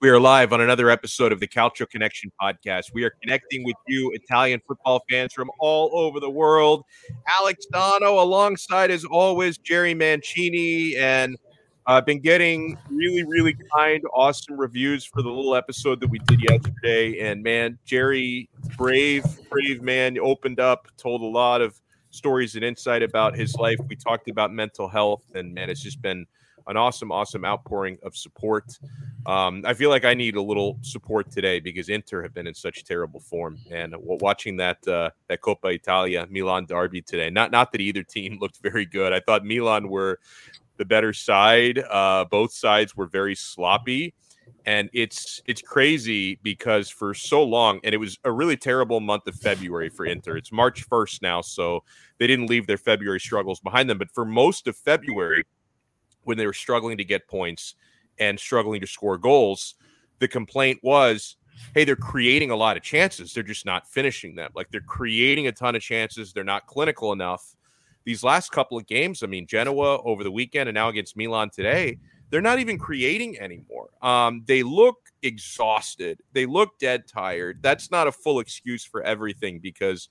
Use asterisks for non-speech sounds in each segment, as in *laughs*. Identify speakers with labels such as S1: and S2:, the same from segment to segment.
S1: We are live on another episode of the Calcio Connection podcast. We are connecting with you, Italian football fans from all over the world. Alex Dono, alongside, as always, Jerry Mancini. And I've uh, been getting really, really kind, awesome reviews for the little episode that we did yesterday. And man, Jerry, brave, brave man, opened up, told a lot of stories and insight about his life. We talked about mental health, and man, it's just been an awesome, awesome outpouring of support. Um, I feel like I need a little support today because Inter have been in such terrible form, and watching that uh, that Coppa Italia Milan derby today. Not not that either team *laughs* looked very good. I thought Milan were the better side. Uh, both sides were very sloppy, and it's it's crazy because for so long, and it was a really terrible month of February for Inter. It's March first now, so they didn't leave their February struggles behind them. But for most of February when they were struggling to get points and struggling to score goals, the complaint was, hey, they're creating a lot of chances. They're just not finishing them. Like they're creating a ton of chances. They're not clinical enough. These last couple of games, I mean, Genoa over the weekend and now against Milan today, they're not even creating anymore. Um, they look exhausted. They look dead tired. That's not a full excuse for everything because,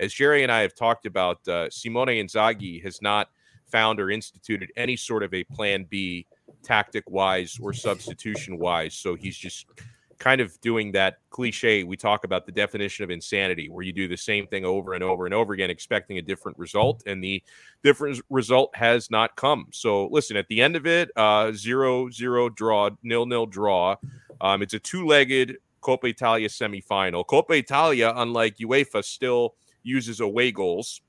S1: as Jerry and I have talked about, uh, Simone Inzaghi has not found or instituted any sort of a plan B tactic wise or substitution wise. So he's just kind of doing that cliche we talk about the definition of insanity where you do the same thing over and over and over again expecting a different result and the different result has not come. So listen at the end of it uh zero zero draw nil nil draw. Um it's a two-legged coppa italia semifinal. Coppa italia unlike uefa still uses away goals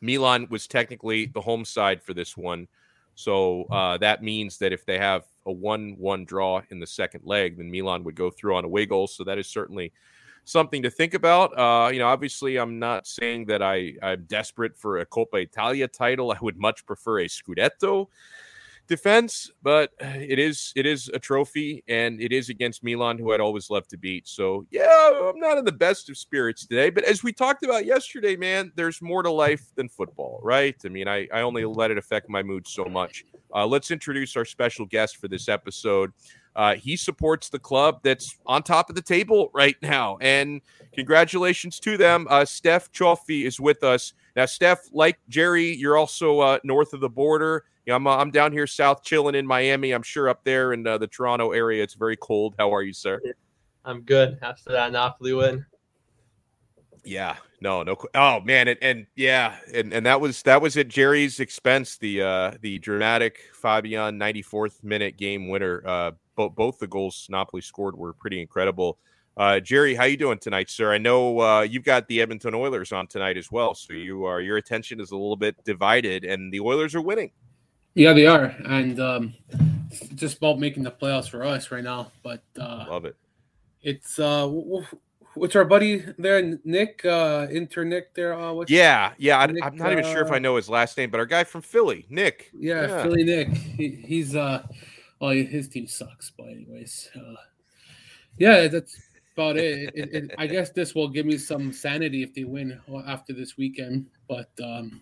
S1: Milan was technically the home side for this one. So uh, that means that if they have a 1 1 draw in the second leg, then Milan would go through on away goals. So that is certainly something to think about. Uh, you know, obviously, I'm not saying that I, I'm desperate for a Coppa Italia title. I would much prefer a Scudetto defense, but it is it is a trophy and it is against Milan, who I'd always love to beat. So yeah, I'm not in the best of spirits today. But as we talked about yesterday, man, there's more to life than football, right? I mean, I, I only let it affect my mood so much. Uh, let's introduce our special guest for this episode. Uh, he supports the club that's on top of the table right now. And congratulations to them. Uh, Steph Cioffi is with us. Now, Steph, like Jerry, you're also uh, north of the border you know, I'm, uh, I'm down here south chilling in Miami. I'm sure up there in uh, the Toronto area, it's very cold. How are you, sir?
S2: I'm good after that Napoli win.
S1: Yeah, no, no. Oh man, and, and yeah, and, and that was that was at Jerry's expense. The uh the dramatic Fabian 94th minute game winner. Uh, both both the goals Napoli scored were pretty incredible. Uh, Jerry, how you doing tonight, sir? I know uh, you've got the Edmonton Oilers on tonight as well, so you are your attention is a little bit divided, and the Oilers are winning.
S3: Yeah, they are, and um, just about making the playoffs for us right now. But uh,
S1: love it.
S3: It's uh, what's our buddy there, Nick? Uh, Inter Nick there. Uh,
S1: yeah, yeah. I, am not even sure if I uh, know his last name, but our guy from Philly, Nick.
S3: Yeah, yeah. Philly Nick. He, he's uh, well, his team sucks, but anyways, uh, yeah, that's about it. It, it. I guess this will give me some sanity if they win after this weekend. But um,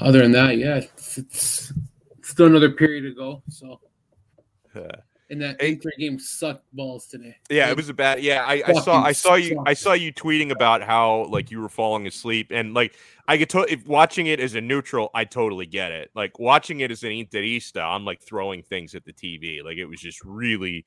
S3: other than that, yeah, it's, it's still another period to go. So, and that hey, Inter game sucked balls today.
S1: Yeah, it was a bad. Yeah, I, I saw I saw you I saw you tweeting about how like you were falling asleep and like I get to if watching it as a neutral, I totally get it. Like watching it as an Interista, I'm like throwing things at the TV. Like it was just really,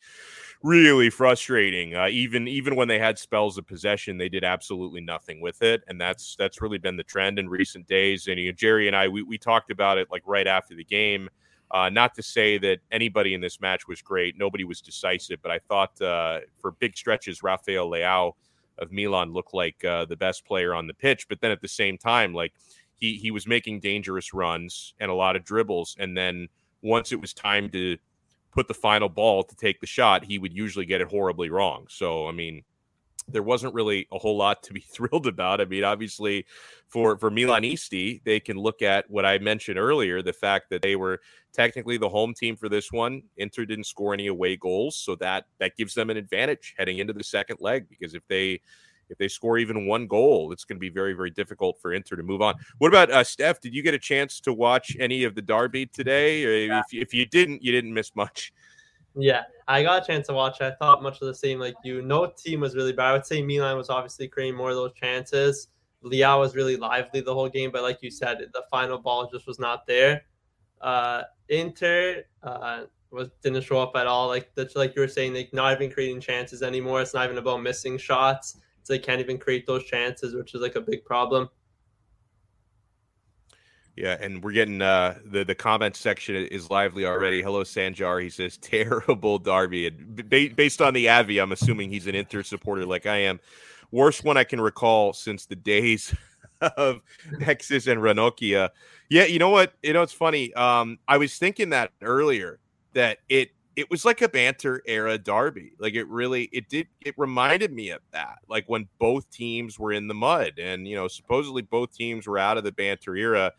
S1: really frustrating. Uh, even even when they had spells of possession, they did absolutely nothing with it, and that's that's really been the trend in recent days. And you know, Jerry and I, we we talked about it like right after the game. Uh, not to say that anybody in this match was great. Nobody was decisive, but I thought uh, for big stretches, Rafael Leao of Milan looked like uh, the best player on the pitch. But then at the same time, like he he was making dangerous runs and a lot of dribbles, and then once it was time to put the final ball to take the shot, he would usually get it horribly wrong. So I mean, there wasn't really a whole lot to be *laughs* thrilled about. I mean, obviously, for for Milan Milanisti, they can look at what I mentioned earlier, the fact that they were technically the home team for this one. Inter didn't score any away goals, so that that gives them an advantage heading into the second leg because if they if they score even one goal, it's going to be very, very difficult for Inter to move on. What about uh, Steph? Did you get a chance to watch any of the derby today? Yeah. If, if you didn't, you didn't miss much.
S2: Yeah, I got a chance to watch. I thought much of the same like you. No team was really bad. I would say Milan was obviously creating more of those chances. Leao was really lively the whole game, but like you said, the final ball just was not there. Uh, Inter uh, was didn't show up at all. Like that's like you were saying, like not even creating chances anymore. It's not even about missing shots. It's they can't even create those chances, which is like a big problem.
S1: Yeah, and we're getting uh the the comment section is lively already. Hello, Sanjar. He says terrible Darby, and based on the Avi, I'm assuming he's an Inter supporter like I am. Worst one I can recall since the days *laughs* of Texas and Ranocchia. Yeah, you know what? You know it's funny. Um, I was thinking that earlier that it it was like a banter era derby. Like it really it did it reminded me of that. Like when both teams were in the mud and you know supposedly both teams were out of the banter era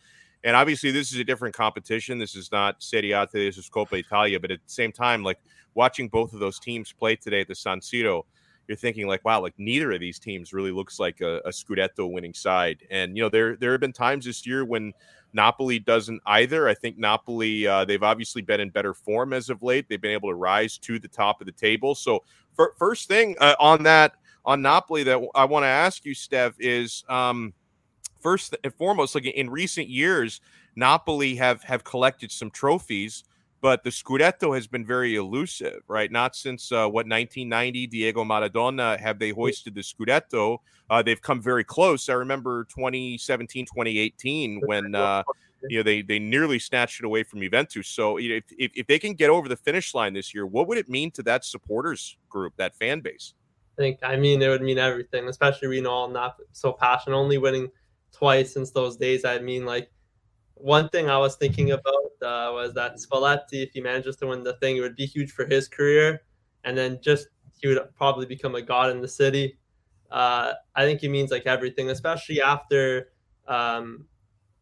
S1: and obviously, this is a different competition. This is not Serie A, this is Coppa Italia. But at the same time, like watching both of those teams play today at the San Siro, you're thinking like, wow, like neither of these teams really looks like a, a Scudetto winning side. And you know, there there have been times this year when Napoli doesn't either. I think Napoli uh, they've obviously been in better form as of late. They've been able to rise to the top of the table. So for, first thing uh, on that on Napoli that I want to ask you, Steph, is. Um, first and foremost, like in recent years, Napoli have have collected some trophies, but the Scudetto has been very elusive, right? Not since uh, what 1990, Diego Maradona have they hoisted the Scudetto. Uh, they've come very close. I remember 2017, 2018 when uh, you know they they nearly snatched it away from Juventus. So you know, if, if, if they can get over the finish line this year, what would it mean to that supporters group, that fan base?
S2: I think I mean it would mean everything, especially we know I'm not so passionate only winning twice since those days. I mean, like one thing I was thinking about uh, was that Spalletti, if he manages to win the thing, it would be huge for his career, and then just he would probably become a god in the city. Uh, I think he means like everything, especially after um,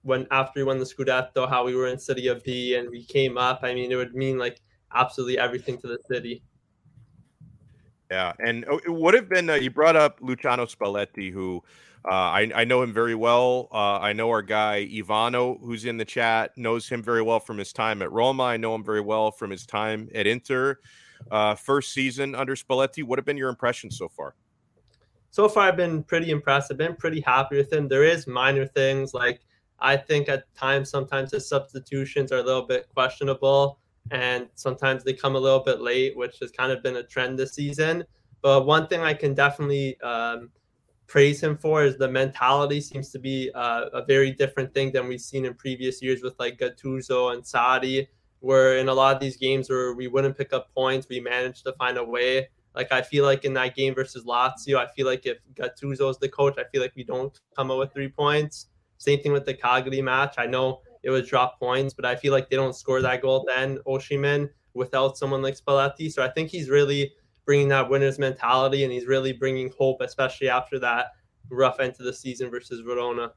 S2: when after he won the Scudetto, how we were in Serie B and we came up. I mean, it would mean like absolutely everything to the city.
S1: Yeah, and oh, it would have been. Uh, you brought up Luciano Spalletti, who uh, I, I, know him very well. Uh, I know our guy Ivano, who's in the chat, knows him very well from his time at Roma. I know him very well from his time at Inter. Uh, first season under Spalletti. What have been your impressions so far?
S2: So far, I've been pretty impressed. I've been pretty happy with him. There is minor things like I think at times, sometimes his substitutions are a little bit questionable, and sometimes they come a little bit late, which has kind of been a trend this season. But one thing I can definitely um, praise him for is the mentality seems to be uh, a very different thing than we've seen in previous years with like Gattuso and Sarri, where in a lot of these games where we wouldn't pick up points, we managed to find a way. Like I feel like in that game versus Lazio, I feel like if Gattuso is the coach, I feel like we don't come out with three points. Same thing with the Cagliari match. I know it was drop points, but I feel like they don't score that goal then Osimhen without someone like Spalletti. So I think he's really bringing that winner's mentality, and he's really bringing hope, especially after that rough end to the season versus Verona.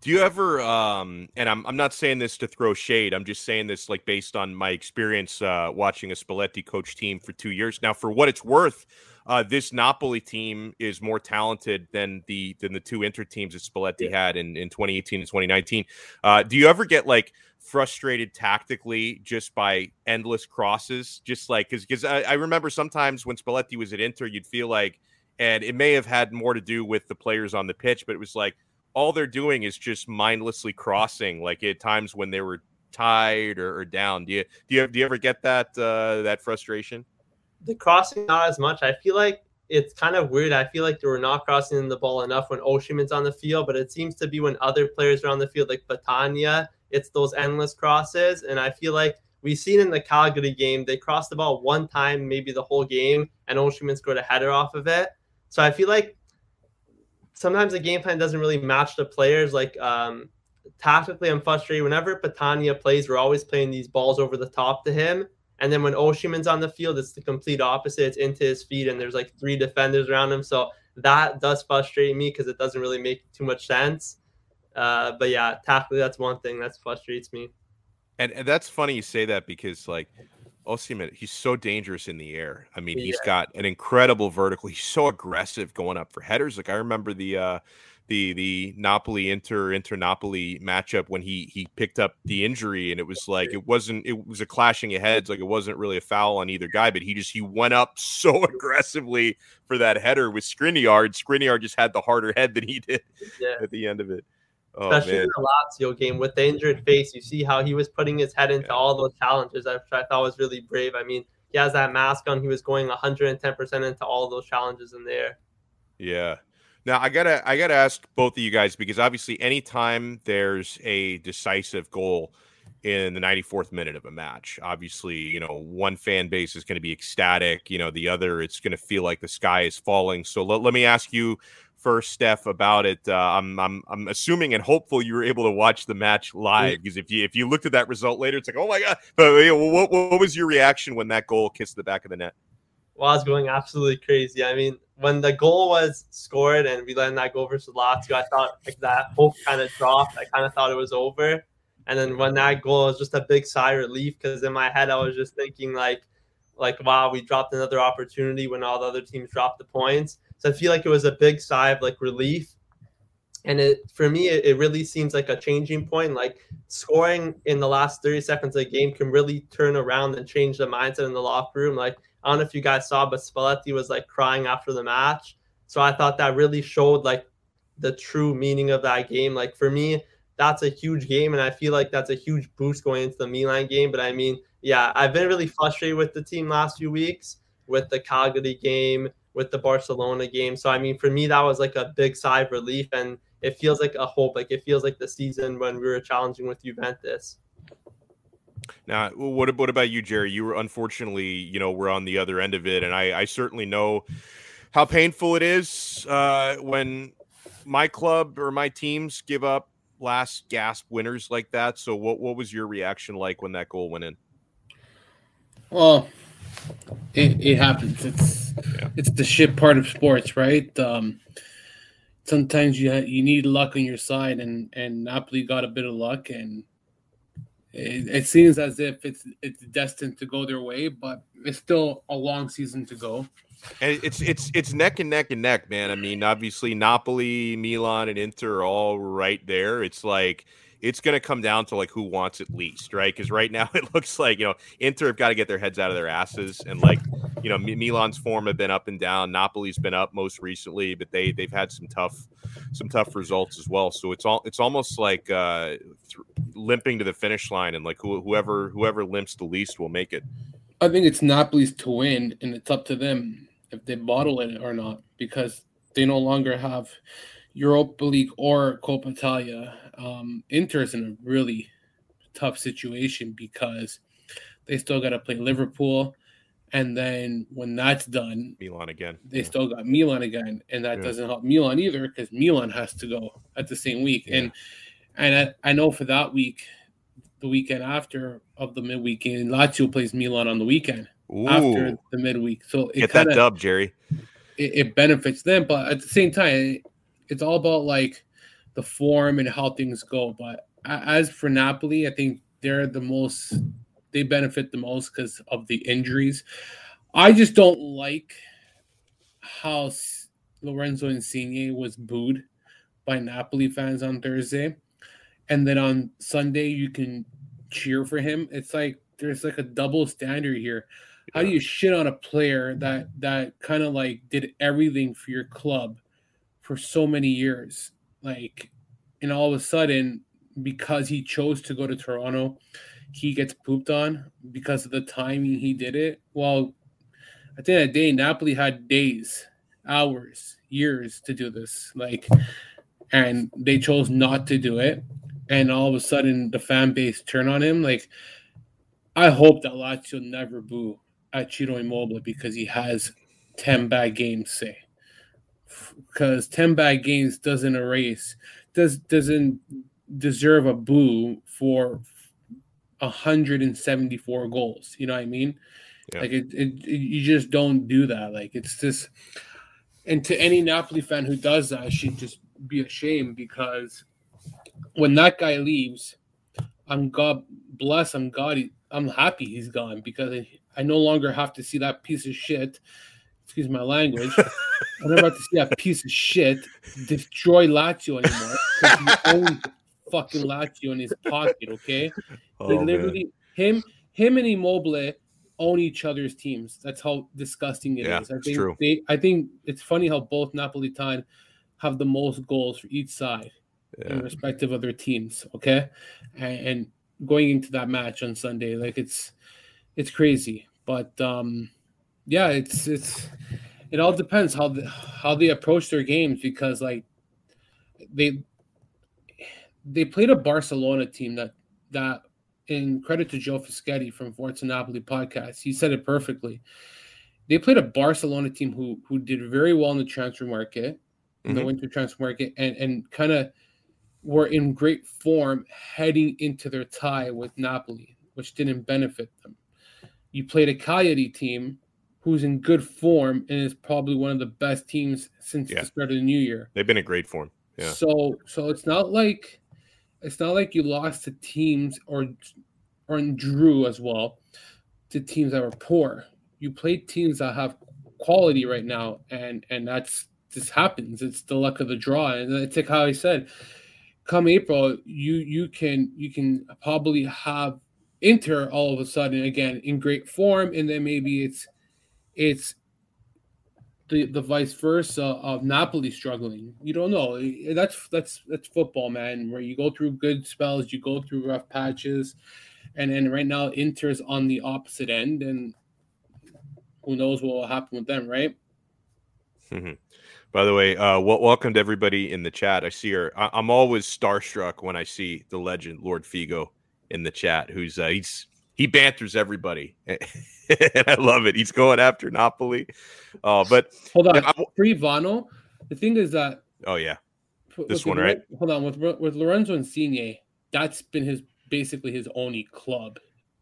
S1: Do you ever, um, and I'm, I'm not saying this to throw shade, I'm just saying this like based on my experience uh, watching a Spalletti coach team for two years. Now, for what it's worth, uh, this Napoli team is more talented than the than the two Inter teams that Spalletti yeah. had in, in 2018 and 2019. Uh, do you ever get like frustrated tactically just by endless crosses? Just like because because I, I remember sometimes when Spalletti was at Inter, you'd feel like, and it may have had more to do with the players on the pitch, but it was like all they're doing is just mindlessly crossing. Like at times when they were tired or, or down. Do you do you do you ever get that uh, that frustration?
S2: The crossing not as much. I feel like it's kind of weird. I feel like they were not crossing the ball enough when Osimhen's on the field, but it seems to be when other players are on the field, like Petagna, it's those endless crosses. And I feel like we've seen in the Cagliari game, they crossed the ball one time, maybe the whole game, and Osimhen scored a header off of it. So I feel like sometimes the game plan doesn't really match the players. Like um, tactically, I'm frustrated. Whenever Petagna plays, we're always playing these balls over the top to him. And then when Osimhen's on the field, it's the complete opposite. It's into his feet, and there's like three defenders around him. So that does frustrate me because it doesn't really make too much sense. Uh, but yeah, tactically, that's one thing that frustrates me.
S1: And, and that's funny you say that because like Osimhen, he's so dangerous in the air. I mean, yeah. he's got an incredible vertical. He's so aggressive going up for headers. Like I remember the uh the the Napoli Inter Inter Napoli matchup when he he picked up the injury and it was like it wasn't it was a clashing of heads like it wasn't really a foul on either guy but he just he went up *laughs* so aggressively for that header with Skriniar Skriniar just had the harder head than he *laughs* did yeah. at the end of it.
S2: Oh, Especially man. in the Lazio game with the injured face, you see how he was putting his head into yeah. all those challenges, which I thought was really brave. I mean, he has that mask on. He was going 110% into all those challenges in there.
S1: Yeah. Now I gotta I gotta ask both of you guys because obviously anytime there's a decisive goal in the 94th minute of a match, obviously you know one fan base is going to be ecstatic, you know the other it's going to feel like the sky is falling. So let, let me ask you first, Steph, about it. Uh, I'm I'm I'm assuming and hopeful you were able to watch the match live because if you if you looked at that result later, it's like oh my god. But what what was your reaction when that goal kissed the back of the net?
S2: Was going absolutely crazy. I mean, when the goal was scored and we let that go versus Lazio, I thought like that hope kind of dropped. I kind of thought it was over. And then when that goal was just a big sigh of relief because in my head I was just thinking like, like wow, we dropped another opportunity when all the other teams dropped the points. So I feel like it was a big sigh of like relief. And it for me, it, it really seems like a changing point. Like scoring in the last 30 seconds of the game can really turn around and change the mindset in the locker room. Like I don't know if you guys saw, but Spalletti was like crying after the match. So I thought that really showed like the true meaning of that game. Like for me, that's a huge game, and I feel like that's a huge boost going into the Milan game. But I mean, yeah, I've been really frustrated with the team last few weeks with the Cagliari game, with the Barcelona game. So I mean, for me, that was like a big sigh of relief, and it feels like a hope. Like it feels like the season when we were challenging with Juventus.
S1: Now, what what about you, Jerry? You were unfortunately, you know, we're on the other end of it, and I, I certainly know how painful it is uh, when my club or my teams give up last gasp winners like that. So, what what was your reaction like when that goal went in?
S3: Well, it, it happens. It's yeah. it's the shit part of sports, right? Um, sometimes you you need luck on your side, and and Napoli got a bit of luck, and it, it, seems as if it's it's destined to go their way, but it's still a long season to go.
S1: And it's it's it's neck and neck and neck, man. I mean, obviously Napoli, Milan, and Inter are all right there. It's like it's going to come down to like who wants it least, right? Because right *laughs* now it looks like you know Inter have got to get their heads out of their asses, and like you know Milan's form have been up and down. Napoli's been up most recently, but they they've had some tough some tough results as well. So it's all it's almost like uh, th- limping to the finish line, and like who, whoever whoever limps the least will make it.
S3: I think it's Napoli's to win, and it's up to them if they bottle it or not, because they no longer have Europa League or Coppa Italia. Um, Inter's in a really tough situation because they still got to play Liverpool. And then when that's done,
S1: Milan again.
S3: They yeah. still got Milan again, and that yeah. doesn't help Milan either because Milan has to go at the same week. Yeah. And and I, I, know for that week, the weekend after of the midweek game, Lazio plays Milan on the weekend Ooh. after the midweek. So
S1: get kinda, that dub, Jerry.
S3: It, it benefits them, but at the same time, it's all about like the form and how things go. But as for Napoli, I think they're the most they benefit the most because of the injuries. I just don't like how Lorenzo Insigne was booed by Napoli fans on Thursday, and then on Sunday you can cheer for him. It's like there's like a double standard here. How do you shit on a player that that kind of like did everything for your club for so many years. Like, and all of a sudden, because he chose to go to Toronto, he gets pooped on because of the timing he did it. Well, at the end of the day, Napoli had days, hours, years to do this. Like, and they chose not to do it. And all of a sudden, the fan base turn on him. Like, I hope that Lazio never boo at Ciro Immobile because he has 10 bad games, say because 10 bad games doesn't erase does doesn't deserve a boo for 174 goals you know what i mean yeah. like it, it, it, you just don't do that like it's just and to any napoli fan who does that should just be ashamed because when that guy leaves i'm god bless i'm god i'm happy he's gone because I, I no longer have to see that piece of shit excuse my language I'm not about to see that piece of shit destroy Lazio anymore he owns *laughs* fucking *laughs* Lazio in his pocket. Okay, *laughs*
S1: Oh,
S3: like
S1: man.
S3: literally him, him and Immobile own each other's teams. That's how disgusting it is.
S1: Yeah,
S3: I
S1: it's
S3: think
S1: true.
S3: they. I think it's funny how both Napolitan have the most goals for each side in
S1: Yeah.
S3: respective of their teams. Okay, and, and going into that match on Sunday, like it's it's crazy. But um, yeah, it's it's it all depends how the, how they approach their games because like they they played a Barcelona team that that in credit to Joe Fischetti from Forza Napoli podcast, he said it perfectly. They played a Barcelona team who who did very well in the transfer market, in the
S1: Mhm.
S3: winter transfer market, and and kind of were in great form heading into their tie with Napoli, which didn't benefit them. You played a Cagliari team who's in good form and is probably one of the best teams since
S1: Yeah.
S3: the start of the new year.
S1: They've been in great form. Yeah.
S3: So so it's not like it's not like you lost to teams or or drew as well to teams that were poor. You played teams that have quality right now, and and that's this happens. It's the luck of the draw, and it's like how I said. Come April, you you can you can probably have Inter all of a sudden again in great form, and then maybe it's it's the the vice versa of Napoli struggling. You don't know. That's that's that's football, man. Where you go through good spells, you go through rough patches, and then right now Inter's on the opposite end, and who knows what will happen with them, right?
S1: Mhm. By the way, uh, wel- welcome to everybody in the chat. I see her. I- I'm always starstruck when I see the legend Lord Figo in the chat. Who's uh, he's he banters everybody, *laughs* *laughs* and I love it. He's going after Napoli. Uh, but
S3: Hold on, free Vano. The thing is that
S1: oh yeah, This one, right?
S3: Hold on, with with Lorenzo Insigne, that's been his basically his only club.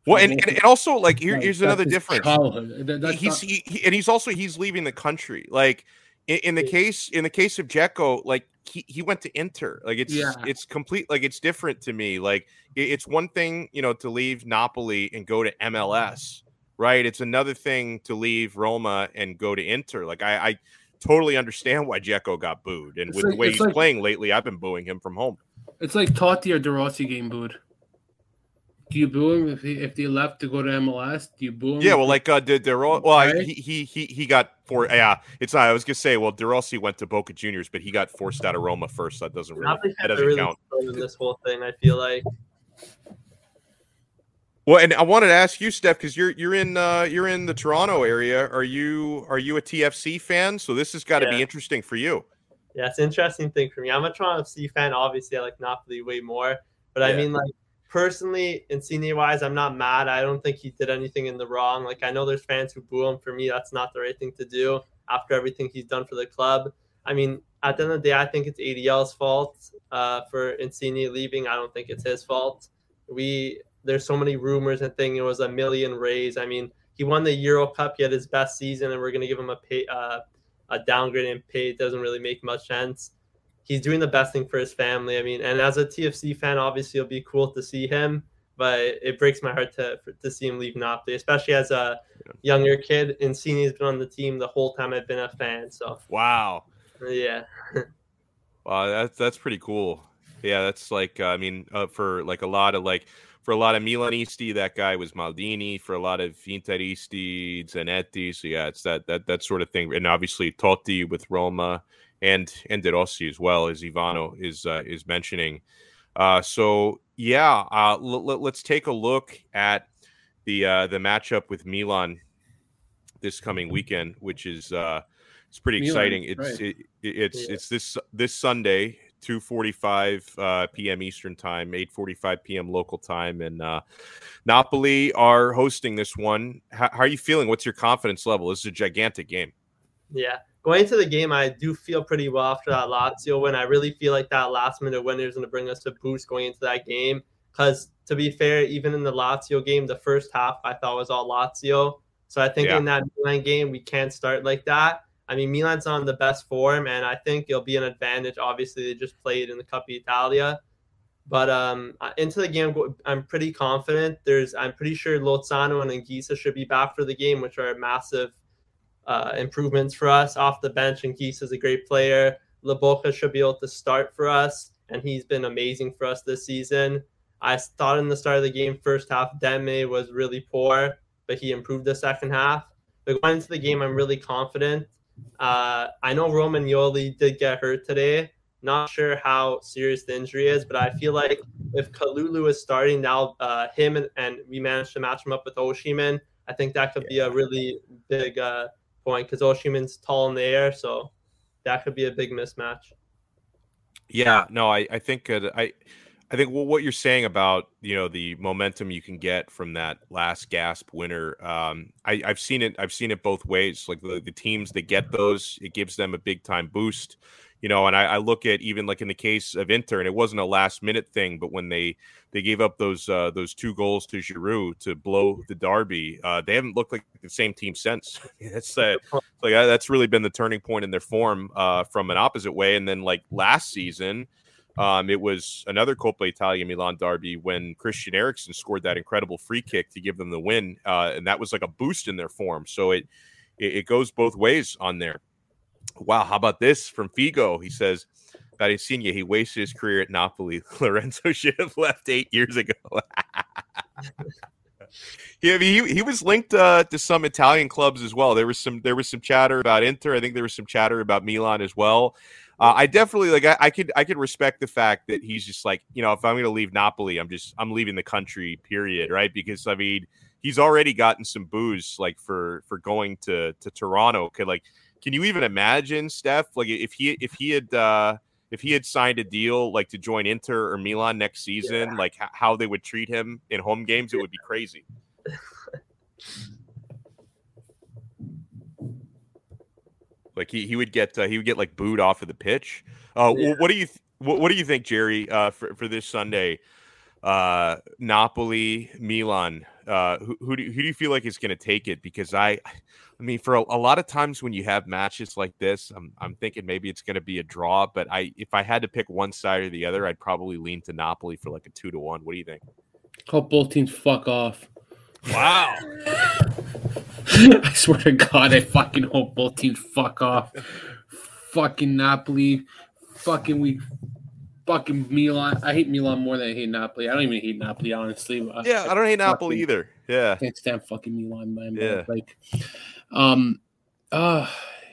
S1: well, and, and, and also like here, here's
S3: that's
S1: another difference.
S3: That-
S1: he's
S3: not-
S1: he, he- and he's also he's leaving the country. Like in, in the
S2: Yeah.
S1: case in the case of Dzeko, like he, he went to Inter. Like it's
S3: Yeah.
S1: it's complete. Like it's different to me. Like it- it's one thing you know to leave Napoli and go to MLS, right? It's another thing to leave Roma and go to Inter. Like I, I totally understand why Dzeko got booed, and
S3: It's
S1: with
S3: like-
S1: the way he's
S3: like-
S1: playing lately, I've been booing him from home.
S3: It's like Totti or De Rossi game booed. Do you boo him if he, if they left to go to MLS? Do you boo him?
S1: Yeah, well, like uh, De, De Ro- well, I- he, he he he got for yeah. It's not. I was gonna say, well, De Rossi went to Boca Juniors, but he got forced out of Roma first. So that doesn't really that doesn't
S2: really
S1: count.
S2: in this whole thing. I feel like
S1: Well, and I wanted to ask you, Steph, because you're you're in uh, you're in the Toronto area. Are you are you a TFC fan? So this has got to be interesting for you.
S2: Yeah, it's an interesting thing for me. I'm a Toronto FC fan. Obviously, I like Napoli way more. But I mean, like personally, Insigne wise, I'm not mad. I don't think he did anything in the wrong. Like I know there's fans who boo him. For me, that's not the right thing to do after everything he's done for the club. I mean, at the end of the day, I think it's ADL's fault uh, for Insigne leaving. I don't think it's his fault. We there's so many rumors and thing. It was a million raise. I mean, he won the Euro Cup. He had his best season, and we're gonna give him a pay. Uh, a downgrade in pay doesn't really make much sense. He's doing the best thing for his family. I mean, and as a TFC fan, obviously it'll be cool to see him, but it breaks my heart to to see him leave Napoli, especially as a younger kid. Insigne's been on the team the whole time I've been a fan. So
S1: Wow,
S2: yeah, *laughs*
S1: wow, that's that's pretty cool. Yeah, that's like uh, I mean, uh, for like a lot of like for a lot of Milanisti, that guy was Maldini. For a lot of Interisti, Zanetti. So yeah, it's that that that sort of thing. And obviously Totti with Roma and and De Rossi as well as Ivano is uh, is mentioning. Uh, so yeah, uh, l- l- let's take a look at the uh, the matchup with Milan this coming weekend, which is uh, it's pretty
S3: Milan,
S1: exciting. It's
S3: right.
S1: it, it's
S2: Yeah.
S1: it's this this Sunday, two forty five uh, p.m. Eastern time, eight forty five p.m. local time, and uh, Napoli are hosting this one. How, how are you feeling? What's your confidence level? This is a gigantic game.
S2: yeah. Going into the game, I do feel pretty well after that Lazio win. I really feel like that last minute winner is going to bring us a boost going into that game. Because to be fair, even in the Lazio game, the first half I thought was all Lazio. So I think
S1: Yeah.
S2: in that Milan game, we can't start like that. I mean, Milan's on the best form, and I think it'll be an advantage. Obviously, they just played in the Coppa Italia. But um, uh, into the game, I'm pretty confident. There's, I'm pretty sure Lozano and Anguissa should be back for the game, which are massive uh, improvements for us off the bench, and Geese is a great player. Lobotka should be able to start for us, and he's been amazing for us this season. I thought in the start of the game, first half, Demme was really poor, but he improved the second half. But going into the game, I'm really confident. Uh, I know Roman Romagnoli did get hurt today. Not sure how serious the injury is, but I feel like if Kalulu is starting now, uh, him and, and, we managed to match him up with Osimhen, I think that could be a really big uh, point because Osimhen's tall in the air, so that could be a big mismatch.
S1: Yeah, no, I I think uh, I I think what you're saying about you know the momentum you can get from that last gasp winner, um, I, have seen it. I've seen it both ways. Like the, the, teams that get those, it gives them a big time boost. You know, and I, I, look at even like in the case of Inter, and it wasn't a last minute thing, but when they they gave up those uh, those two goals to Giroud to blow the derby, uh, they haven't looked like the same team since. *laughs* that's uh, *laughs* like uh, that's really been the turning point in their form uh, from an opposite way. And then like last season um, it was another Coppa Italia Milan derby when Christian Eriksen scored that incredible free kick to give them the win, uh, and that was like a boost in their form. So it, it, it goes both ways on there. Wow, how about this from Figo? He says seen you. He wasted his career at Napoli. *laughs* Lorenzo should have left eight years ago. *laughs* Yeah, he he was linked uh, to some Italian clubs as well. There was some there was some chatter about Inter. I think there was some chatter about Milan as well. Uh, I definitely like. I, I, could I could respect the fact that he's just like you know if I'm going to leave Napoli, I'm just I'm leaving the country. Period. Right? Because I mean he's already gotten some boos like for for going to to Toronto. Could like can you even imagine Steph like if he if he had uh if he had signed a deal like to join Inter or Milan next season, yeah. like h- how they would treat him in home games, it would be crazy. *laughs* Like he, he would get uh, he would get like booed off of the pitch. Uh, yeah. what do you th- what, what, do you think, Jerry, uh, for for this Sunday? Uh, Napoli, Milan. Uh, who who do, who do you feel like is going to take it? Because I, I mean, for a, a, lot of times when you have matches like this, I'm I'm thinking maybe it's going to be a draw. But I if I had to pick one side or the other, I'd probably lean to Napoli for like a two to one. What do you think?
S3: Hope both teams fuck off.
S1: Wow. *laughs*
S3: I swear to God, I fucking hope both teams fuck off. fucking Napoli. Fucking we. Fucking Milan. I hate Milan more than I hate Napoli. I don't even hate Napoli, honestly.
S1: Yeah, I don't hate Napoli either. Yeah.
S3: I can't stand fucking Milan, man. Yeah. Like, um, uh,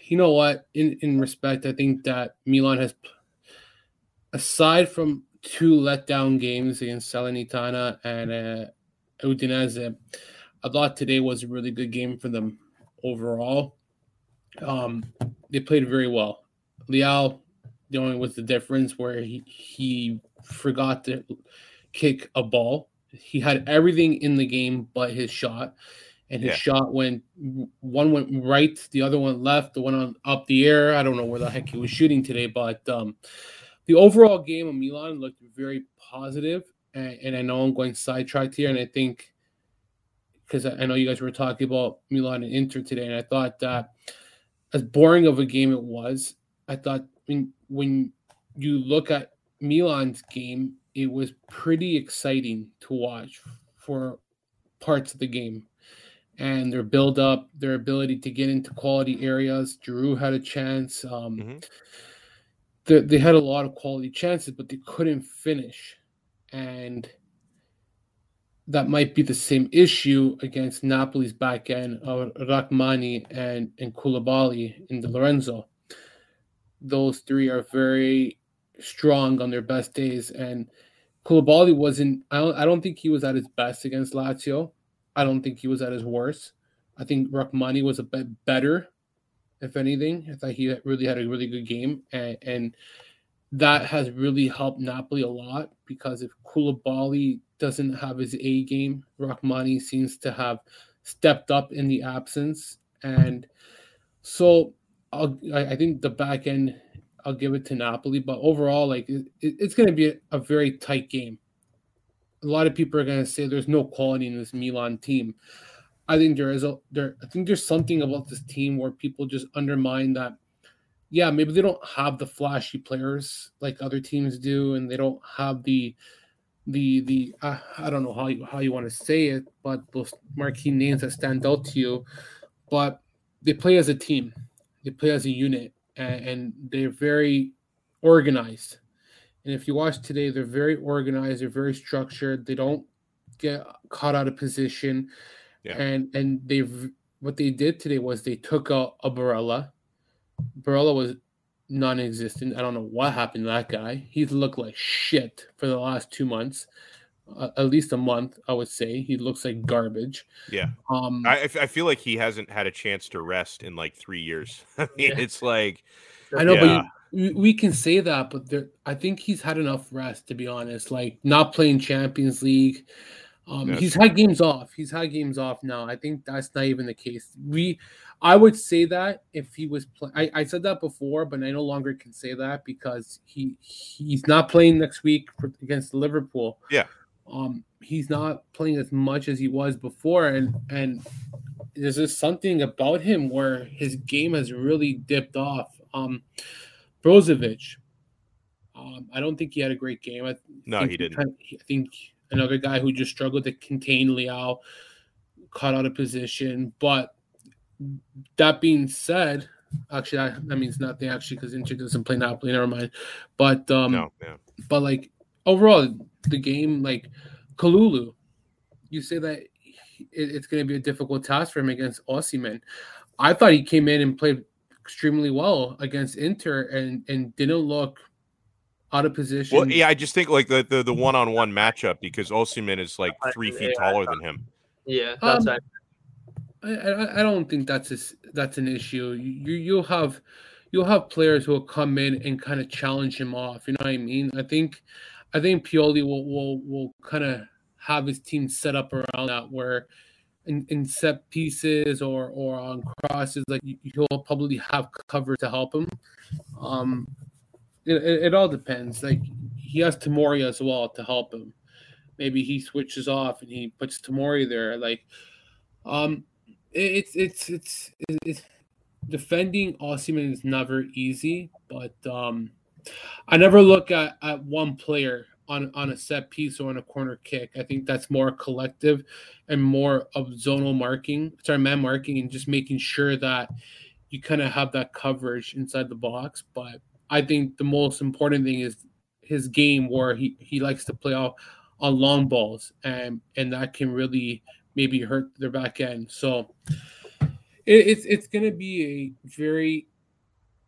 S3: you know what? In in respect, I think that Milan has, aside from two letdown games against Salernitana and uh, Udinese, I thought today was a really good game for them overall. Um, they played very well. Leao, the only was the difference where he, he forgot to kick a ball. He had everything in the game but his shot. And his yeah. shot went one went right, the other one left, the one on up the air. I don't know where the heck he was shooting today, but um, the overall game of Milan looked very positive. And, and I know I'm going sidetracked here, and I think because I know you guys were talking about Milan and Inter today, and I thought that as boring of a game it was, I thought when when you look at Milan's game, it was pretty exciting to watch for parts of the game. And their build up, their ability to get into quality areas. Giroud had a chance. Um, mm-hmm. they, they had a lot of quality chances, but they couldn't finish. And that might be the same issue against Napoli's back end of Rrahmani and, and Koulibaly in Di Lorenzo. Those three are very strong on their best days. And Koulibaly wasn't, I don't, I don't think he was at his best against Lazio. I don't think he was at his worst. I think Rrahmani was a bit better, if anything. I thought he really had a really good game. And, and that has really helped Napoli a lot because if Koulibaly doesn't have his A game, Rrahmani seems to have stepped up in the absence. And so I'll, I think the back end, I'll give it to Napoli. But overall, like it, it's going to be a, a very tight game. A lot of people are going to say there's no quality in this Milan team. I think there is a there. I think there's something about this team where people just undermine that yeah, maybe they don't have the flashy players like other teams do, and they don't have the the the uh, I don't know how you how you want to say it, but those marquee names that stand out to you. But they play as a team, they play as a unit, and, and they're very organized. And if you watch today, they're very organized, they're very structured. They don't get caught out of position. Yeah. And and they've what they did today was they took out a Barella. Barella was non-existent. I don't know what happened to that guy. He's looked like shit for the last two months, uh, at least a month. I would say he looks like garbage.
S1: Yeah. Um, I, I feel like he hasn't had a chance to rest in like three years. *laughs* I mean, yeah. it's like
S3: I know, yeah. but we can say that, but there, I think he's had enough rest to be honest. Like not playing Champions League. Um, yes. he's had games off. He's had games off now. I think that's not even the case. We, I would say that if he was, play, I, I said that before, but I no longer can say that because he he's not playing next week for, against Liverpool.
S1: Yeah.
S3: Um, he's not playing as much as he was before, and and there's just something about him where his game has really dipped off. Um, Brozovic, um, I don't think he had a great game. I
S1: no, he didn't.
S3: I think another guy who just struggled to contain Leao, caught out of position. But that being said, actually, that, that means nothing actually because Inter doesn't play Napoli. Never mind. But um, no, yeah. but like overall, the game like Kalulu, you say that it's going to be a difficult task for him against Osimhen. I thought he came in and played extremely well against Inter and and didn't look out of position.
S1: Well, yeah, I just think like the the, the one-on-one matchup because Osimhen is like three feet taller than him.
S2: Yeah, that's um,
S3: I, I, I don't think that's a, that's an issue. You you'll have you'll have players who will come in and kind of challenge him off. You know what I mean? I think I think Pioli will will will kind of have his team set up around that where in, in set pieces or or on crosses like he'll probably have cover to help him. Um, it, it, it all depends. Like he has Tomori as well to help him. Maybe he switches off and he puts Tomori there. Like, um, it, it's it's it's it's defending Osimhen is never easy, but um, I never look at at one player on on a set piece or on a corner kick. I think that's more collective and more of zonal marking, sorry, man marking, and just making sure that you kind of have that coverage inside the box. But I think the most important thing is his game where he, he likes to play off on long balls and and that can really maybe hurt their back end. So it, it's it's gonna be a very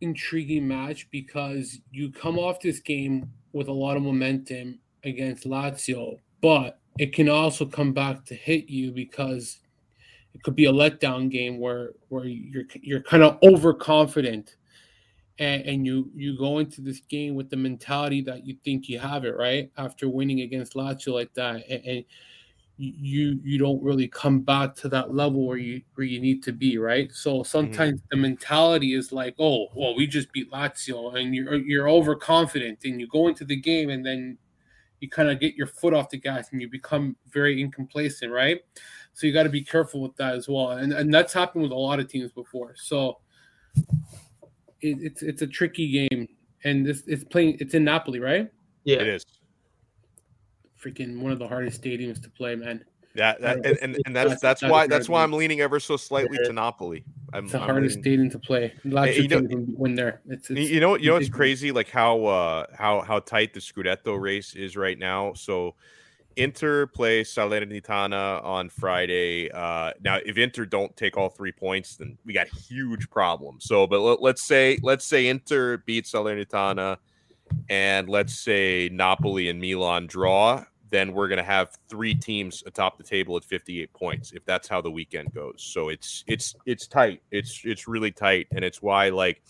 S3: intriguing match because you come off this game with a lot of momentum against Lazio, but it can also come back to hit you because it could be a letdown game where where you're you're kind of overconfident and, and you you go into this game with the mentality that you think you have it right after winning against Lazio like that, and, and you you don't really come back to that level where you where you need to be right so mm-hmm. sometimes mm-hmm. the mentality is like oh well we just beat lazio and you're you're overconfident and you go into the game and then you kind of get your foot off the gas and you become very incomplacent right so you got to be careful with that as well and and that's happened with a lot of teams before so it, it's it's a tricky game, and this it's playing. It's in Napoli, right?
S1: Yeah, it is.
S3: Freaking one of the hardest stadiums to play, man.
S1: Yeah, that, and, and, and that's that's, that's why that's why I'm leaning ever so slightly to Napoli. I'm,
S3: it's the I'm hardest leaning, stadium to play. Lots you know, when there. It's,
S1: it's, you know, you know, it's crazy, like how uh how how tight the Scudetto race is right now. So Inter play Salernitana on Friday. Uh, now, if Inter don't take all three points, then we got huge problems. So, but let, us say let's say Inter beats Salernitana, and let's say Napoli and Milan draw. Then we're going to have three teams atop the table at 58 points if that's how the weekend goes. So it's it's it's tight. It's it's really tight, and it's why like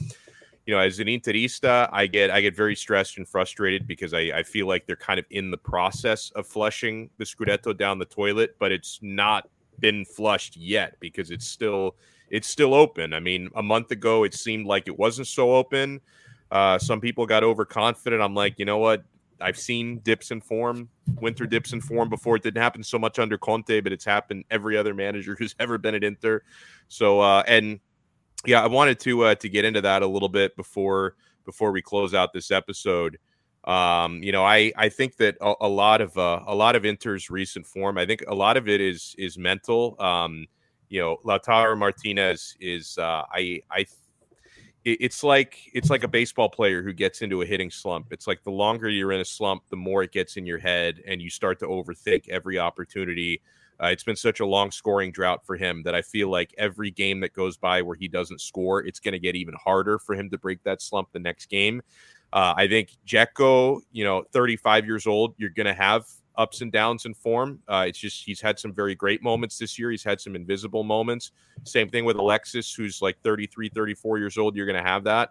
S1: you know, as an Interista, I get I get very stressed and frustrated because I, I feel like they're kind of in the process of flushing the Scudetto down the toilet, but it's not been flushed yet because it's still it's still open. I mean, a month ago it seemed like it wasn't so open. Uh, some people got overconfident. I'm like, you know what? I've seen dips in form, winter dips in form before. It didn't happen so much under Conte, but it's happened every other manager *laughs* who's ever been at Inter. So, uh, and yeah, I wanted to uh, to get into that a little bit before before we close out this episode. Um, you know, I I think that a, a lot of uh, a lot of Inter's recent form, I think a lot of it is is mental. Um, you know, Lautaro Martinez is uh, I I it's like it's like a baseball player who gets into a hitting slump. It's like the longer you're in a slump, the more it gets in your head, and you start to overthink every opportunity. Uh, it's been such a long scoring drought for him that I feel like every game that goes by where he doesn't score, it's going to get even harder for him to break that slump the next game. Uh, I think Dzeko, you know, 35 years old, you're going to have ups and downs in form. Uh, it's just he's had some very great moments this year. He's had some invisible moments. Same thing with Alexis, who's like 33, 34 years old. You're going to have that.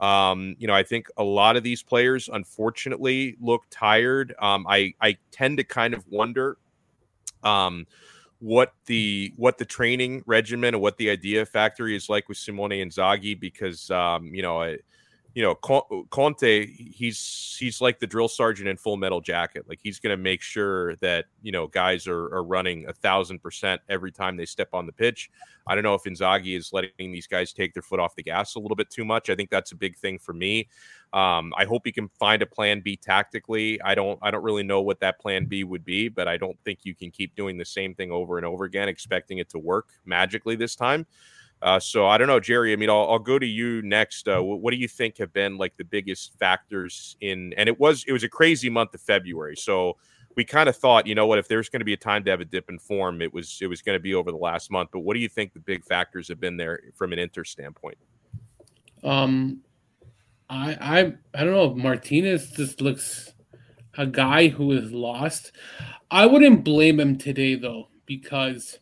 S1: Um, you know, I think a lot of these players, unfortunately, look tired. Um, I I tend to kind of wonder um, what the what the training regimen and what the idea factory is like with Simone and Inzaghi because um, you know. I, you know, Conte, he's he's like the drill sergeant in Full Metal Jacket. Like he's going to make sure that you know guys are, are running a thousand percent every time they step on the pitch. I don't know if Inzaghi is letting these guys take their foot off the gas a little bit too much. I think that's a big thing for me. Um, I hope he can find a plan B tactically. I don't I don't really know what that plan B would be, but I don't think you can keep doing the same thing over and over again, expecting it to work magically this time. Uh, so I don't know, Jerry. I mean, I'll, I'll go to you next. Uh, what, what, do you think have been like the biggest factors in? And it was it was a crazy month of February, so we kind of thought, you know what, if there's going to be a time to have a dip in form, it was it was going to be over the last month. But what do you think the big factors have been there from an Inter standpoint?
S3: Um, I I I don't know. Martinez just looks a guy who is lost. I wouldn't blame him today though because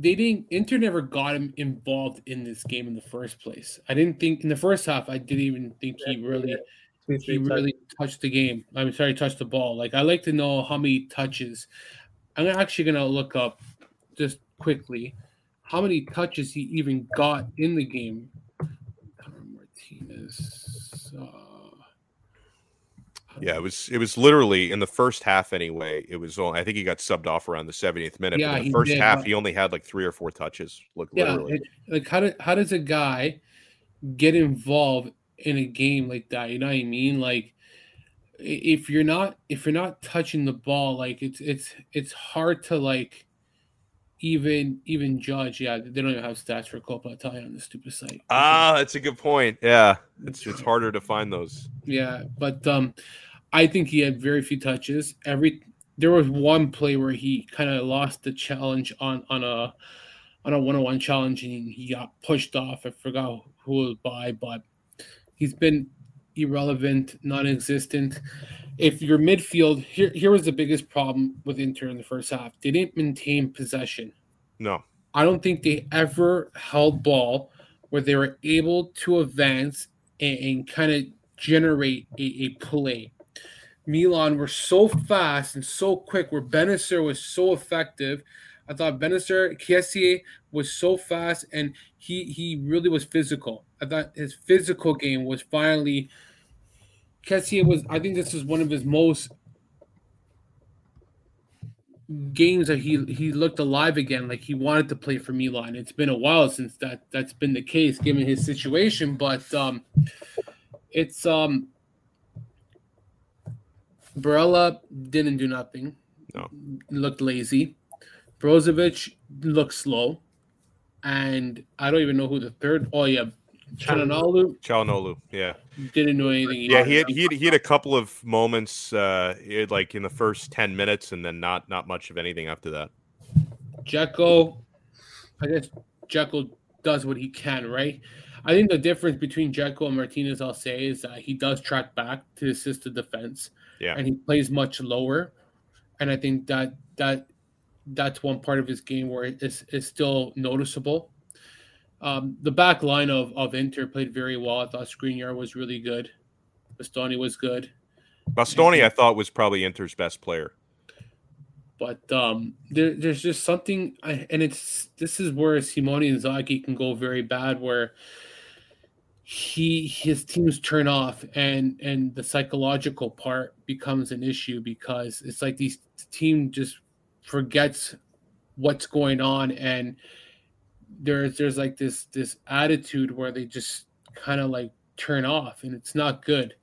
S3: they didn't Inter never got him involved in this game in the first place. I didn't think in the first half I didn't even think he really he really touched the game. I'm sorry, touched the ball. Like I like to know how many touches. I'm actually gonna look up just quickly how many touches he even got in the game. Martinez. Uh,
S1: yeah, it was it was literally in the first half anyway. It was only, I think he got subbed off around the 70th minute. Yeah, in the first did, half, he only had like three or four touches. Look, yeah,
S3: it, like how did how does a guy get involved in a game like that? You know what I mean? Like if you're not if you're not touching the ball, like it's it's it's hard to like even even judge. Yeah, they don't even have stats for Coppa Italia on the stupid site.
S1: Ah, that's a good point. Yeah, it's it's harder to find those.
S3: Yeah, but um, I think he had very few touches. Every there was one play where he kind of lost the challenge on on a on a one on one challenge and he got pushed off. I forgot who was by, but he's been irrelevant, non-existent. If your midfield here, here was the biggest problem with Inter in the first half. They didn't maintain possession.
S1: No,
S3: I don't think they ever held ball where they were able to advance and, and kind of generate a, a play. Milan were so fast and so quick, where Bennacer was so effective. I thought Bennacer, Kessié was so fast and he he really was physical. I thought his physical game was finally Kessié was I think this is one of his most games that he he looked alive again, like he wanted to play for Milan. It's been a while since that that's been the case given his situation, but um it's um Barella didn't do nothing.
S1: No.
S3: Looked lazy. Brozovic looked slow. And I don't even know who the third. Oh yeah, Calhanoglu.
S1: Calhanoglu, yeah.
S3: Didn't do anything.
S1: Yeah, he had, he had, he had a couple of moments, uh, like in the first ten minutes, and then not not much of anything after that.
S3: Dzeko, I guess Dzeko does what he can, right? I think the difference between Dzeko and Martinez, I'll say, is that he does track back to assist the defense.
S1: Yeah.
S3: And he plays much lower. And I think that that that's one part of his game where it's, it's still noticeable. Um, the back line of, of Inter played very well. I thought Skriniar was really good. Bastoni was good.
S1: Bastoni, I thought, was probably Inter's best player.
S3: But um, there, there's just something, and it's this is where Simone Inzaghi can go very bad, where he his teams turn off and and the psychological part becomes an issue because it's like these team just forgets what's going on and there's there's like this this attitude where they just kind of like turn off and it's not good.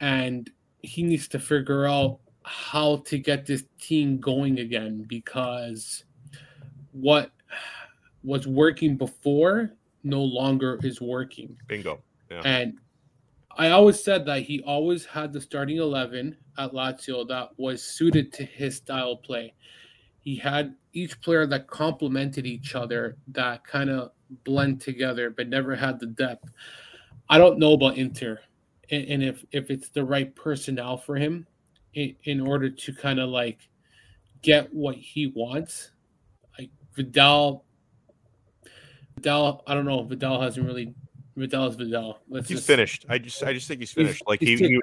S3: And he needs to figure out how to get this team going again because what was working before no longer is working.
S1: Bingo. Yeah.
S3: And I always said that he always had the starting 11 at Lazio that was suited to his style of play. He had each player that complemented each other that kind of blend together, but never had the depth. I don't know about Inter and, and if, if it's the right personnel for him in, in order to kind of like get what he wants. Like Vidal, Vidal, I don't know. Vidal hasn't really Vidal is Vidal.
S1: Let's he's just, finished. I just I just think he's finished. He's, like he's he, he,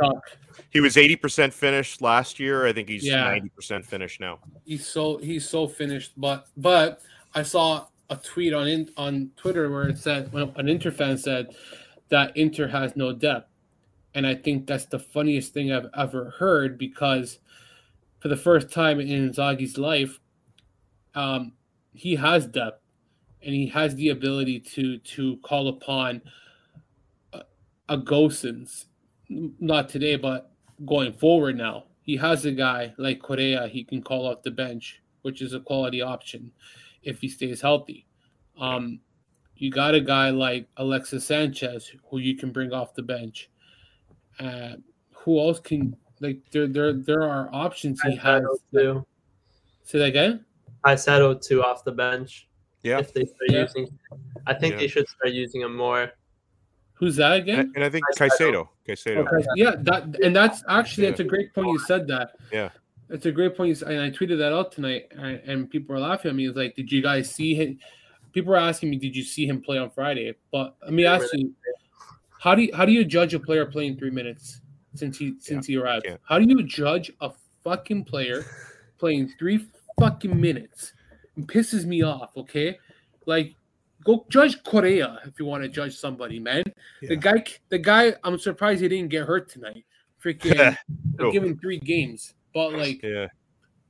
S1: he was eighty percent finished last year. I think he's ninety yeah. percent finished now.
S3: He's so he's so finished. But but I saw a tweet on in, on Twitter where it said well, an Inter fan said that Inter has no depth, and I think that's the funniest thing I've ever heard because for the first time in Inzaghi's life, um, he has depth and he has the ability to to call upon a Gosens, not today, but going forward now. He has a guy like Correa he can call off the bench, which is a quality option if he stays healthy. Um, you got a guy like Alexis Sanchez who you can bring off the bench. Uh, who else can like there there there are options he has. Too. Say that again.
S2: I settled two off the bench.
S1: Yeah.
S2: If they start yeah. using, I think yeah. they should start using him more.
S3: Who's that again?
S1: And, and I think Caicedo. Caicedo.
S3: Okay. Yeah, that and that's actually yeah. that's a great point you said that.
S1: Yeah.
S3: It's a great point. And I tweeted that out tonight, and, and people were laughing at me. It's like, did you guys see him? People were asking me, did you see him play on Friday? But let me ask you, how do you how do you judge a player playing three minutes since he since yeah, he arrived? How do you judge a fucking player playing three fucking minutes? It pisses me off. Okay, like Go judge Correa if you want to judge somebody, man. Yeah. The guy, the guy, I'm surprised he didn't get hurt tonight. Freaking, *laughs* give him three games, but like,
S1: yeah,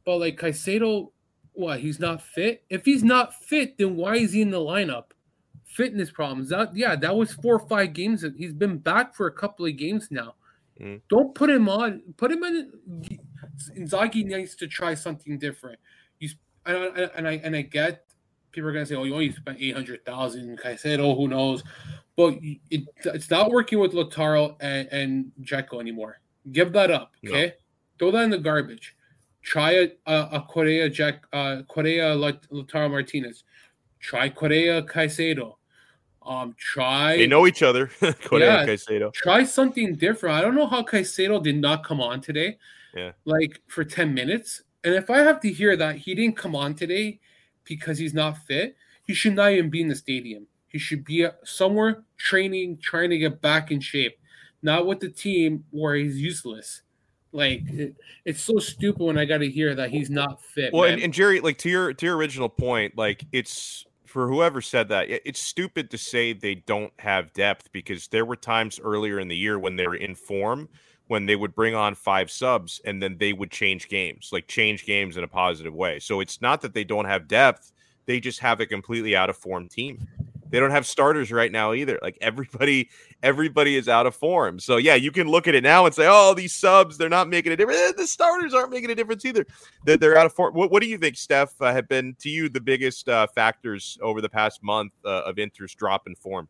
S3: but like Caicedo, what? He's not fit. If he's not fit, then why is he in the lineup? Fitness problems. That yeah, that was four or five games. He's been back for a couple of games now. Mm. Don't put him on. Put him in. Inzaghi needs to try something different. He's and I, and I and I get people are gonna say, "Oh, you only spent eight hundred thousand. Caicedo, who knows?" But it, it's not working with Lautaro and, and Dzeko anymore. Give that up, okay? No. Throw that in the garbage. Try a, a, a Correa, Jack, uh, Correa, Lautaro Martinez. Try Correa, Caicedo. Um, try.
S1: They know each other. *laughs* Correa, yeah, Caicedo.
S3: Try something different. I don't know how Caicedo did not come on today.
S1: Yeah.
S3: Like for ten minutes, and if I have to hear that he didn't come on today because he's not fit, he should not even be in the stadium. He should be somewhere training, trying to get back in shape, not with the team where he's useless. Like it, it's so stupid when I got to hear that he's not fit.
S1: Well, and, and, Jerry, like to your to your original point, like it's for whoever said that, it's stupid to say they don't have depth because there were times earlier in the year when they were in form when they would bring on five subs and then they would change games, like change games in a positive way. So it's not that they don't have depth, they just have a completely out of form team. They don't have starters right now either. Like everybody, everybody is out of form. So yeah, you can look at it now and say, "Oh, these subs, they're not making a difference. Eh, the starters aren't making a difference either. They're, they're out of form." What, what, do you think, Steph, uh, have been to you the biggest uh, factors over the past month uh, of Inter's drop in form?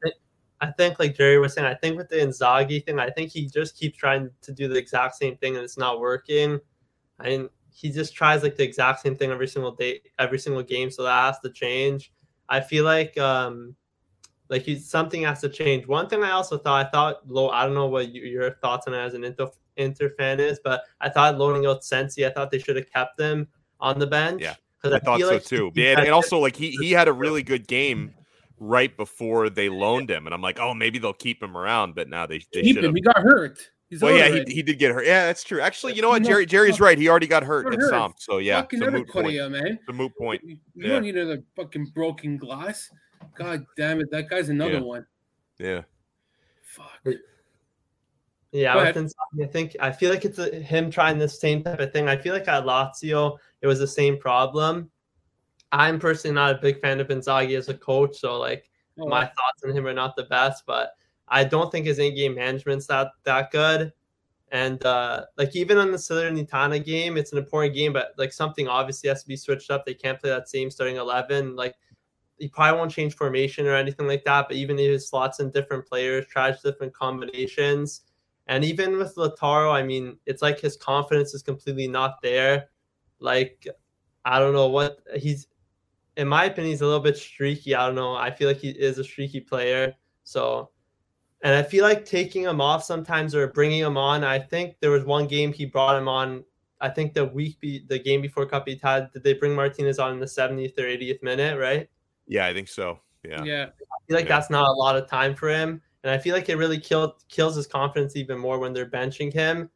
S2: I think, like Jerry was saying, I think with the Inzaghi thing, I think he just keeps trying to do the exact same thing and it's not working. I mean, he just tries like the exact same thing every single day, every single game. So that has to change. I feel like, um, like he's something has to change. One thing I also thought, I thought, low. I don't know what you, your thoughts on it as an Inter, Inter fan is, but I thought loading out Sensi, I thought they should have kept him on the bench.
S1: Yeah, I, I thought so like too. Yeah, and also like he he had a really good game right before they loaned him, and I'm like, oh, maybe they'll keep him around, but now they, they
S3: keep him. He got hurt.
S1: He's well, yeah, he, he did get hurt. Yeah, that's true. Actually, you know what, Jerry Jerry's right. He already got hurt at Samp. So yeah,
S3: fucking it's a moot point. man.
S1: The moot point.
S3: You, you yeah. don't need another fucking broken glass. God damn it, that guy's another
S1: yeah.
S3: one.
S1: Yeah.
S3: Fuck.
S2: Yeah, I think I feel like it's a, him trying the same type of thing. I feel like at Lazio it was the same problem. I'm personally not a big fan of Inzaghi as a coach, so like oh, my thoughts on him are not the best. But I don't think his in-game management's that that good. And uh, like even on the Salernitana game, it's an important game, but like something obviously has to be switched up. They can't play that same starting eleven. Like he probably won't change formation or anything like that. But even if he slots in different players, tries different combinations, and even with Lautaro, I mean, it's like his confidence is completely not there. Like I don't know what he's. In my opinion, he's a little bit streaky. I don't know. I feel like he is a streaky player. So and I feel like taking him off sometimes or bringing him on. I think there was one game he brought him on. I think the week, be, the game before Cup had, did they bring Martinez on in the 70th or 80th minute, right?
S1: Yeah, I think so. Yeah.
S3: Yeah.
S2: I feel like yeah. that's not a lot of time for him. And I feel like it really killed kills his confidence even more when they're benching him.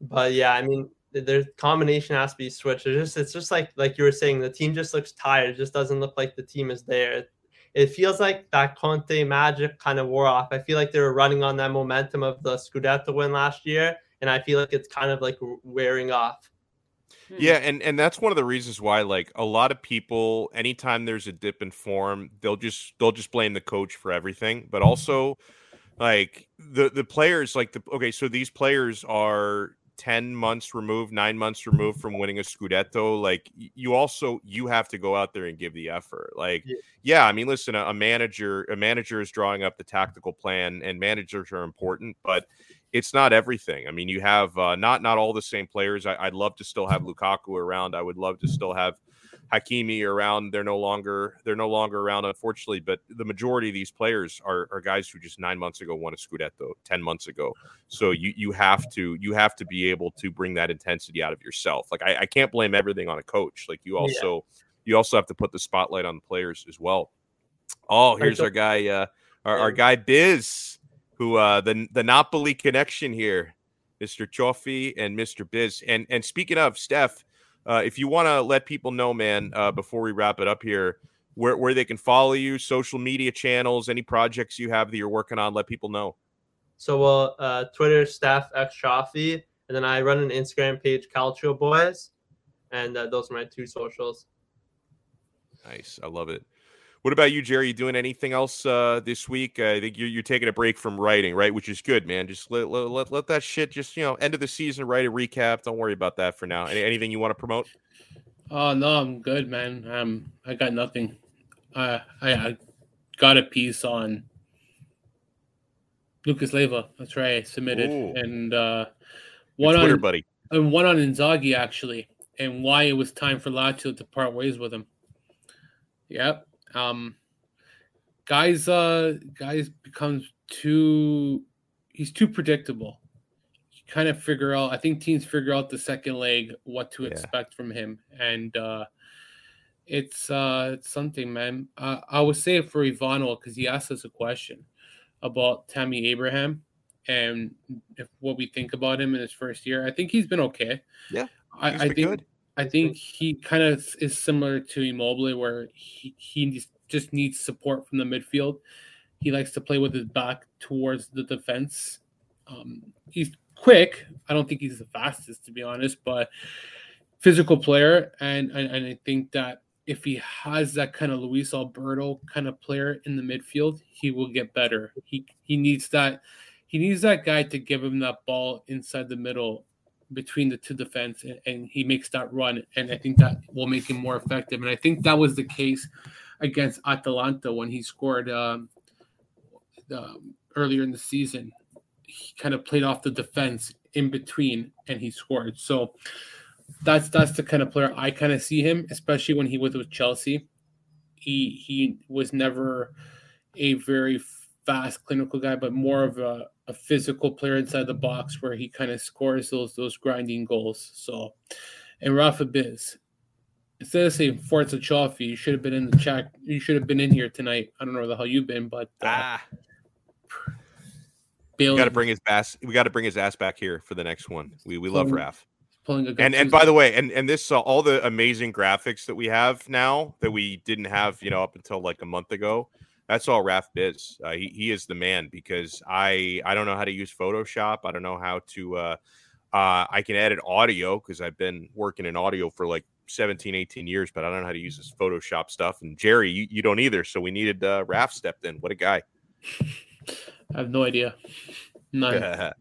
S2: But yeah, I mean, their combination has to be switched. It's just it's just like like you were saying, the team just looks tired. It just doesn't look like the team is there it feels like that Conte magic kind of wore off. I feel like they were running on that momentum of the Scudetto win last year, and I feel like it's kind of like wearing off.
S1: Hmm. Yeah, and and that's one of the reasons why like a lot of people anytime there's a dip in form, they'll just they'll just blame the coach for everything, but also like the the players like the okay, so these players are 10 months removed, 9 months removed from winning a scudetto, like you also you have to go out there and give the effort. Like yeah, yeah I mean listen, a, a, manager a manager is drawing up the tactical plan and managers are important, but it's not everything. I mean, you have uh, not not all the same players. I, would love to still have Lukaku around. I would love to still have Hakimi around. They're no longer they're no longer around, unfortunately. But the majority of these players are, are guys who just nine months ago won a Scudetto, ten months ago. So you you have to you have to be able to bring that intensity out of yourself. Like I, I can't blame everything on a coach. Like you also yeah. you also have to put the spotlight on the players as well. Oh, here's our guy, uh, our, our guy Biz, who uh, the the Napoli connection here, Mr. Chofi and Mr. Biz. And and speaking of Steph, uh, if you want to let people know, man, uh, before we wrap it up here, where, where they can follow you, social media channels, any projects you have that you're working on, let people know.
S2: So, well, uh, Twitter, staff X Chaffee, and then I run an Instagram page, Calcio Boys, and uh, those are my two socials.
S1: Nice. I love it. What about you, Jerry? You doing anything else uh, this week? Uh, I think you're, you're taking a break from writing, right? Which is good, man. Just let, let, let that shit just, you know, end of the season, write a recap. Don't worry about that for now. Any, anything you want to promote?
S3: Oh, no, I'm good, man. Um, I got nothing. Uh, I, I got a piece on Lucas Leiva. That's right. I submitted. Ooh. And uh,
S1: one Twitter on, buddy.
S3: And one on Inzaghi, actually, and why it was time for Lazio to part ways with him. Yep. Um, guys, uh, guys becomes too. He's too predictable. You kind of figure out. I think teams figure out the second leg what to yeah. expect from him, and uh, it's uh, it's something, man. Uh, I would say for Ivano because he asked us a question about Tammy Abraham and if what we think about him in his first year. I think he's been okay.
S1: Yeah,
S3: I, I think good. I think he kind of is similar to Immobile, where he, he just needs support from the midfield. He likes to play with his back towards the defense. Um, he's quick. I don't think he's the fastest, to be honest, but physical player. And, and, and I think that if he has that kind of Luis Alberto kind of player in the midfield, he will get better. He he needs that he needs that guy to give him that ball inside the middle between the two defense and, and, he makes that run and i think that will make him more effective. And i think that was the case against atalanta when he scored um, uh, earlier in the season. He kind of played off the defense in between and he scored. So that's that's the kind of player i kind of see him especially when he was with chelsea. He he was never a very fast clinical guy but more of a a physical player inside the box where he kind of scores those those grinding goals. So, and Rafa Biz, instead of saying Forza Chaffee, you should have been in the chat. You should have been in here tonight. I don't know where the hell you've been, but uh, ah,
S1: we got to bring his ass. We got to bring his ass back here for the next one. We we love Raf. And and by the way, and and this uh, all the amazing graphics that we have now that we didn't have, you know, up until like a month ago that's all Raf Biz. Uh, he, he is the man because I I don't know how to use Photoshop. I don't know how to. Uh, uh, I can edit audio because I've been working in audio for like 17, 18 years, but I don't know how to use this Photoshop stuff. And Jerry, you, you don't either. So we needed uh, Raf stepped in. What a guy. *laughs*
S3: I have no idea. None. *laughs*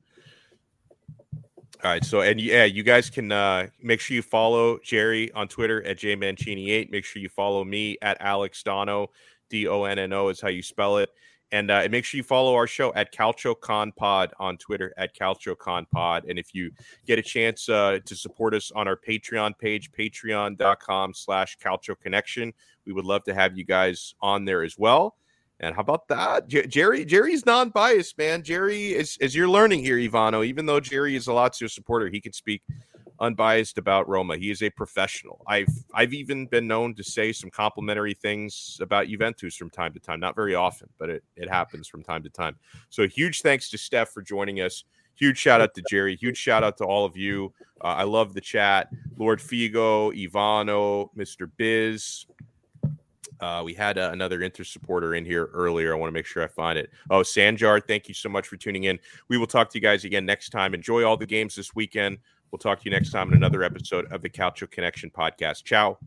S1: All right. So, and yeah, you guys can uh, make sure you follow Jerry on Twitter at jmancini8. Make sure you follow me at Alex Donno. D O N N O is how you spell it. And, uh, and make sure you follow our show at CalcioConPod Pod on Twitter at CalcioConPod. Pod. And if you get a chance uh, to support us on our Patreon page, patreon.com slash Calcio Connection, we would love to have you guys on there as well. And how about that? Jerry, Jerry's non-biased, man. Jerry is as you're learning here, Ivano, even though Jerry is a Lazio supporter, he can speak unbiased about Roma. He is a professional. I've I've even been known to say some complimentary things about Juventus from time to time. Not very often, but it, it happens from time to time. So huge thanks to Steph for joining us. Huge shout out to Jerry. Huge shout out to all of you. Uh, I love the chat. Lord Figo, Ivano, Mr. Biz, uh, we had uh, another Inter supporter in here earlier. I want to make sure I find it. Oh, Sanjar, thank you so much for tuning in. We will talk to you guys again next time. Enjoy all the games this weekend. We'll talk to you next time in another episode of the Calcio Connection podcast. Ciao.